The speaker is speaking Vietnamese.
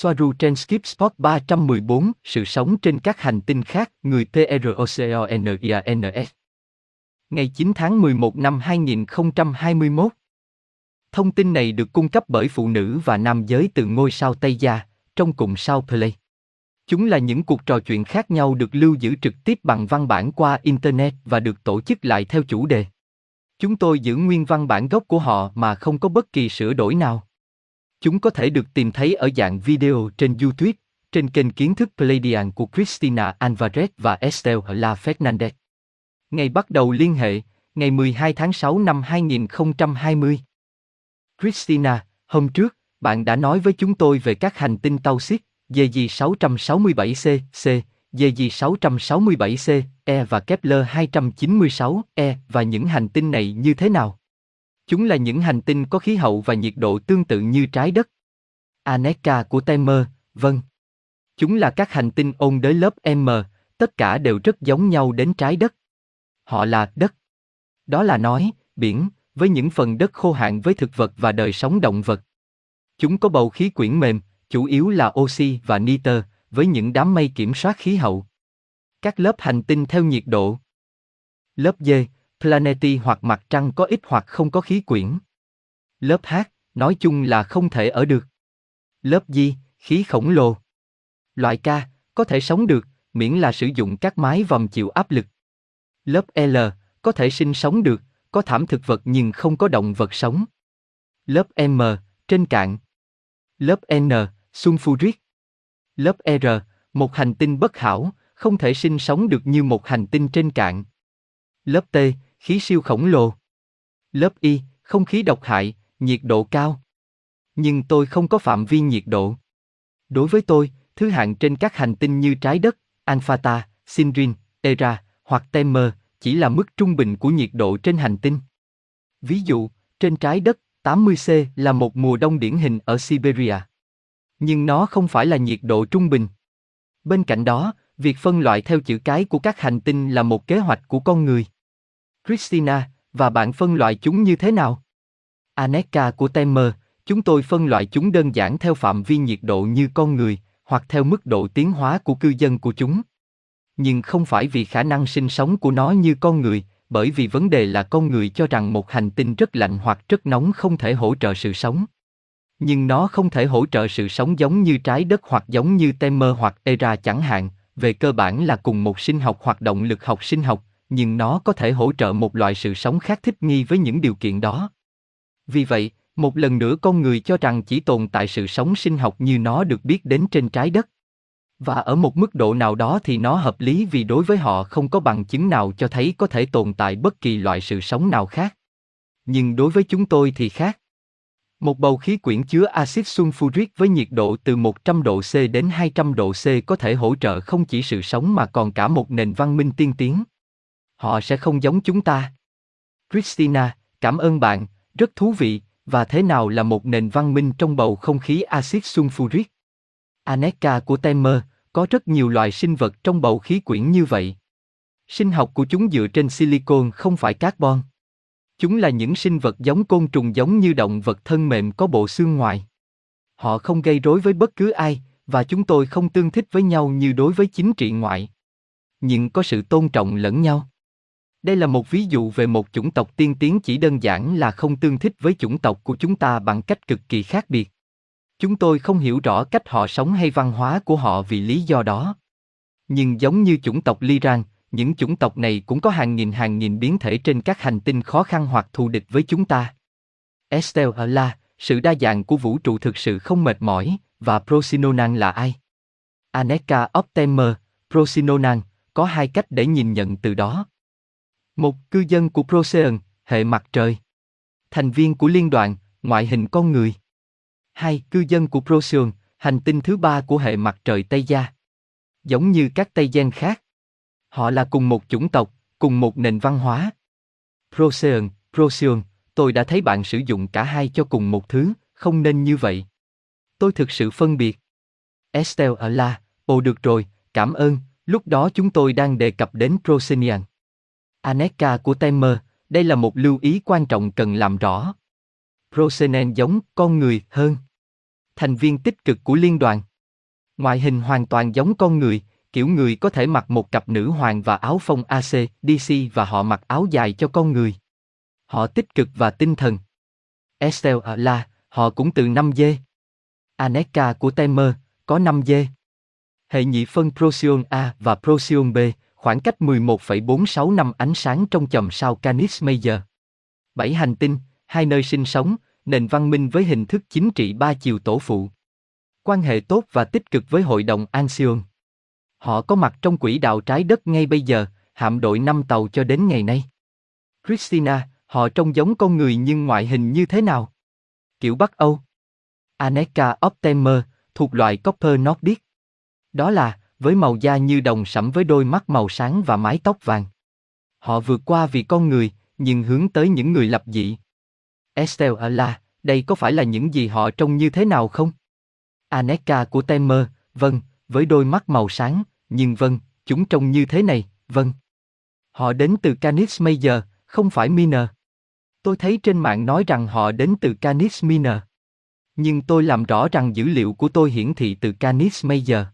Soaru trên Skip Spot 314, sự sống trên các hành tinh khác, người TROCONIANS. Ngày 9 tháng 11 năm 2021. Thông tin này được cung cấp bởi phụ nữ và nam giới từ ngôi sao Tây Gia, trong cùng sao Play. Chúng là những cuộc trò chuyện khác nhau được lưu giữ trực tiếp bằng văn bản qua Internet và được tổ chức lại theo chủ đề. Chúng tôi giữ nguyên văn bản gốc của họ mà không có bất kỳ sửa đổi nào. Chúng có thể được tìm thấy ở dạng video trên YouTube, trên kênh kiến thức Pleiadian của Christina Alvarez và Estelle La Fernandez. Ngày bắt đầu liên hệ, ngày 12 tháng 6 năm 2020. Christina, hôm trước, bạn đã nói với chúng tôi về các hành tinh tàu xiết, DG667C, C, DG667C, E và Kepler 296, E và những hành tinh này như thế nào? Chúng là những hành tinh có khí hậu và nhiệt độ tương tự như trái đất. Aneka của Temer, vâng. Chúng là các hành tinh ôn đới lớp M, tất cả đều rất giống nhau đến trái đất. Họ là đất. Đó là nói, biển, với những phần đất khô hạn với thực vật và đời sống động vật. Chúng có bầu khí quyển mềm, chủ yếu là oxy và nitơ, với những đám mây kiểm soát khí hậu. Các lớp hành tinh theo nhiệt độ. Lớp D, Planeti hoặc mặt trăng có ít hoặc không có khí quyển. Lớp H, nói chung là không thể ở được. Lớp Di, khí khổng lồ. Loại K, có thể sống được, miễn là sử dụng các mái vòm chịu áp lực. Lớp L, có thể sinh sống được, có thảm thực vật nhưng không có động vật sống. Lớp M, trên cạn. Lớp N, sulfuric. Lớp R, một hành tinh bất hảo, không thể sinh sống được như một hành tinh trên cạn. Lớp T, khí siêu khổng lồ. Lớp Y, không khí độc hại, nhiệt độ cao. Nhưng tôi không có phạm vi nhiệt độ. Đối với tôi, thứ hạng trên các hành tinh như trái đất, Alphata, Sinrin, Era hoặc Temer chỉ là mức trung bình của nhiệt độ trên hành tinh. Ví dụ, trên trái đất, 80C là một mùa đông điển hình ở Siberia. Nhưng nó không phải là nhiệt độ trung bình. Bên cạnh đó, việc phân loại theo chữ cái của các hành tinh là một kế hoạch của con người. Christina, và bạn phân loại chúng như thế nào? Aneka của Temer, chúng tôi phân loại chúng đơn giản theo phạm vi nhiệt độ như con người, hoặc theo mức độ tiến hóa của cư dân của chúng. Nhưng không phải vì khả năng sinh sống của nó như con người, bởi vì vấn đề là con người cho rằng một hành tinh rất lạnh hoặc rất nóng không thể hỗ trợ sự sống. Nhưng nó không thể hỗ trợ sự sống giống như trái đất hoặc giống như Temer hoặc Era chẳng hạn, về cơ bản là cùng một sinh học hoặc động lực học sinh học, nhưng nó có thể hỗ trợ một loại sự sống khác thích nghi với những điều kiện đó. Vì vậy, một lần nữa con người cho rằng chỉ tồn tại sự sống sinh học như nó được biết đến trên trái đất. Và ở một mức độ nào đó thì nó hợp lý vì đối với họ không có bằng chứng nào cho thấy có thể tồn tại bất kỳ loại sự sống nào khác. Nhưng đối với chúng tôi thì khác. Một bầu khí quyển chứa axit sulfuric với nhiệt độ từ 100 độ C đến 200 độ C có thể hỗ trợ không chỉ sự sống mà còn cả một nền văn minh tiên tiến. Họ sẽ không giống chúng ta. Christina, cảm ơn bạn, rất thú vị, và thế nào là một nền văn minh trong bầu không khí axit sulfuric? Aneka của Temer, có rất nhiều loài sinh vật trong bầu khí quyển như vậy. Sinh học của chúng dựa trên silicon không phải carbon. Chúng là những sinh vật giống côn trùng giống như động vật thân mềm có bộ xương ngoài. Họ không gây rối với bất cứ ai, và chúng tôi không tương thích với nhau như đối với chính trị ngoại. Nhưng có sự tôn trọng lẫn nhau. Đây là một ví dụ về một chủng tộc tiên tiến chỉ đơn giản là không tương thích với chủng tộc của chúng ta bằng cách cực kỳ khác biệt. Chúng tôi không hiểu rõ cách họ sống hay văn hóa của họ vì lý do đó. Nhưng giống như chủng tộc Liran, những chủng tộc này cũng có hàng nghìn hàng nghìn biến thể trên các hành tinh khó khăn hoặc thù địch với chúng ta. Estelle ở La, sự đa dạng của vũ trụ thực sự không mệt mỏi, và prosinonan là ai? Aneka Optimer, Prosinonan, có hai cách để nhìn nhận từ đó. Một cư dân của Procyon, hệ mặt trời. Thành viên của liên đoàn, ngoại hình con người. Hai cư dân của Procyon, hành tinh thứ ba của hệ mặt trời Tây Gia. Giống như các Tây Gen khác. Họ là cùng một chủng tộc, cùng một nền văn hóa. Procyon, Procyon, tôi đã thấy bạn sử dụng cả hai cho cùng một thứ, không nên như vậy. Tôi thực sự phân biệt. Estelle ở La, ồ được rồi, cảm ơn, lúc đó chúng tôi đang đề cập đến Procenian. Aneka của Temer, đây là một lưu ý quan trọng cần làm rõ. Procenen giống con người hơn. thành viên tích cực của liên đoàn. Ngoại hình hoàn toàn giống con người, kiểu người có thể mặc một cặp nữ hoàng và áo phông AC, DC và họ mặc áo dài cho con người. Họ tích cực và tinh thần. Estelle là, họ cũng từ 5 dê. Aneka của Temer, có 5 dê. Hệ nhị phân Procyon A và Procyon B, khoảng cách 11,46 năm ánh sáng trong chòm sao Canis Major. Bảy hành tinh, hai nơi sinh sống, nền văn minh với hình thức chính trị ba chiều tổ phụ. Quan hệ tốt và tích cực với hội đồng Anxion. Họ có mặt trong quỹ đạo trái đất ngay bây giờ, hạm đội năm tàu cho đến ngày nay. Christina, họ trông giống con người nhưng ngoại hình như thế nào? Kiểu Bắc Âu. Aneka Optimer, thuộc loại Copper Nordic. Đó là, với màu da như đồng sẫm với đôi mắt màu sáng và mái tóc vàng. Họ vượt qua vì con người, nhưng hướng tới những người lập dị. Estelle à ở đây có phải là những gì họ trông như thế nào không? Aneka của Temer, vâng, với đôi mắt màu sáng, nhưng vâng, chúng trông như thế này, vâng. Họ đến từ Canis Major, không phải Minor. Tôi thấy trên mạng nói rằng họ đến từ Canis Minor. Nhưng tôi làm rõ rằng dữ liệu của tôi hiển thị từ Canis Major.